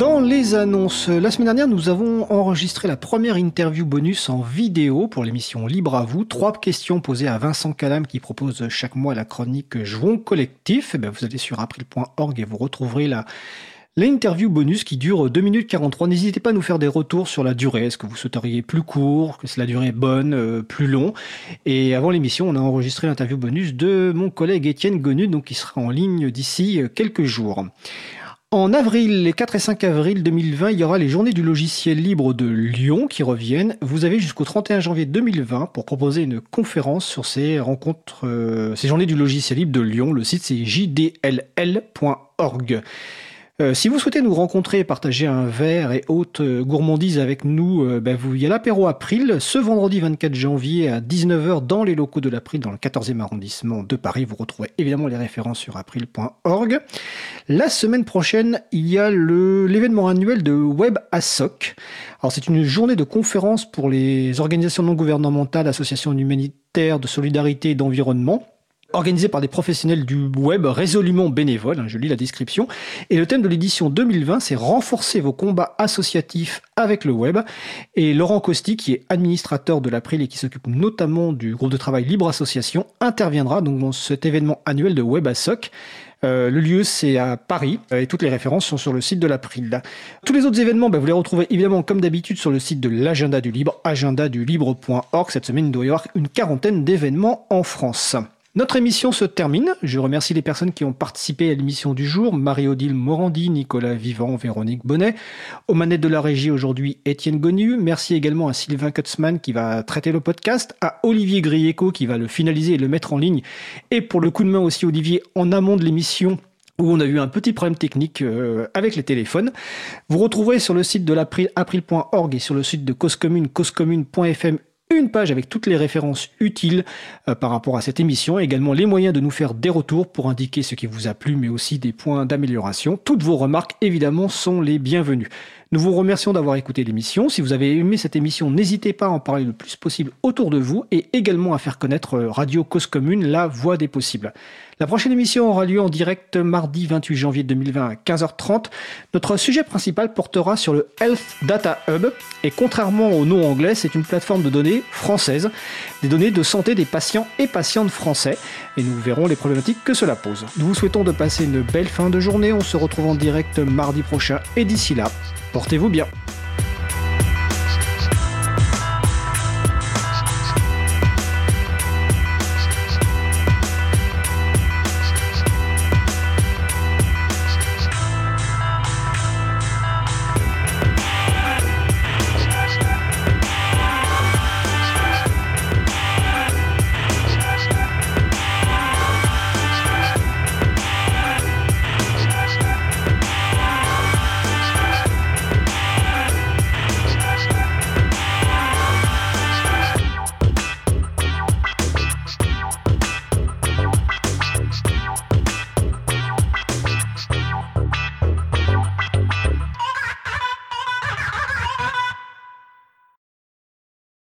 Dans les annonces, la semaine dernière, nous avons enregistré la première interview bonus en vidéo pour l'émission Libre à vous. Trois questions posées à Vincent Calam qui propose chaque mois la chronique Jouons collectif. Eh vous allez sur april.org et vous retrouverez la L'interview bonus qui dure 2 minutes 43. N'hésitez pas à nous faire des retours sur la durée. Est-ce que vous souhaiteriez plus court, que la durée est bonne, euh, plus long? Et avant l'émission, on a enregistré l'interview bonus de mon collègue Étienne Gonu, donc qui sera en ligne d'ici euh, quelques jours. En avril, les 4 et 5 avril 2020, il y aura les journées du logiciel libre de Lyon qui reviennent. Vous avez jusqu'au 31 janvier 2020 pour proposer une conférence sur ces rencontres, euh, ces journées du logiciel libre de Lyon. Le site c'est jdll.org. Euh, si vous souhaitez nous rencontrer, partager un verre et haute euh, gourmandise avec nous, euh, ben vous, il y a l'apéro April ce vendredi 24 janvier à 19h dans les locaux de l'April dans le 14e arrondissement de Paris. Vous retrouverez évidemment les références sur april.org. La semaine prochaine, il y a l'événement annuel de Web ASOC. Alors c'est une journée de conférence pour les organisations non gouvernementales, associations humanitaires de solidarité et d'environnement organisé par des professionnels du web résolument bénévoles, hein, je lis la description, et le thème de l'édition 2020, c'est renforcer vos combats associatifs avec le web, et Laurent Costi, qui est administrateur de l'April et qui s'occupe notamment du groupe de travail Libre Association, interviendra donc dans cet événement annuel de WebASOC. Euh, le lieu, c'est à Paris et toutes les références sont sur le site de l'April. Tous les autres événements, bah, vous les retrouvez évidemment comme d'habitude sur le site de l'agenda du libre, agendadulibre.org. Cette semaine, il doit y avoir une quarantaine d'événements en France. Notre émission se termine. Je remercie les personnes qui ont participé à l'émission du jour. Marie-Odile Morandi, Nicolas Vivant, Véronique Bonnet. Aux manettes de la régie aujourd'hui, Étienne Gonu. Merci également à Sylvain Kutzmann qui va traiter le podcast, à Olivier Grieco qui va le finaliser et le mettre en ligne. Et pour le coup de main aussi, Olivier, en amont de l'émission, où on a eu un petit problème technique euh, avec les téléphones. Vous retrouverez sur le site de l'april.org et sur le site de Cause Commune, une page avec toutes les références utiles euh, par rapport à cette émission, également les moyens de nous faire des retours pour indiquer ce qui vous a plu, mais aussi des points d'amélioration. Toutes vos remarques, évidemment, sont les bienvenues. Nous vous remercions d'avoir écouté l'émission. Si vous avez aimé cette émission, n'hésitez pas à en parler le plus possible autour de vous et également à faire connaître euh, Radio Cause Commune, la voix des possibles. La prochaine émission aura lieu en direct mardi 28 janvier 2020 à 15h30. Notre sujet principal portera sur le Health Data Hub et contrairement au nom anglais, c'est une plateforme de données française, des données de santé des patients et patientes français et nous verrons les problématiques que cela pose. Nous vous souhaitons de passer une belle fin de journée. On se retrouve en direct mardi prochain et d'ici là, portez-vous bien.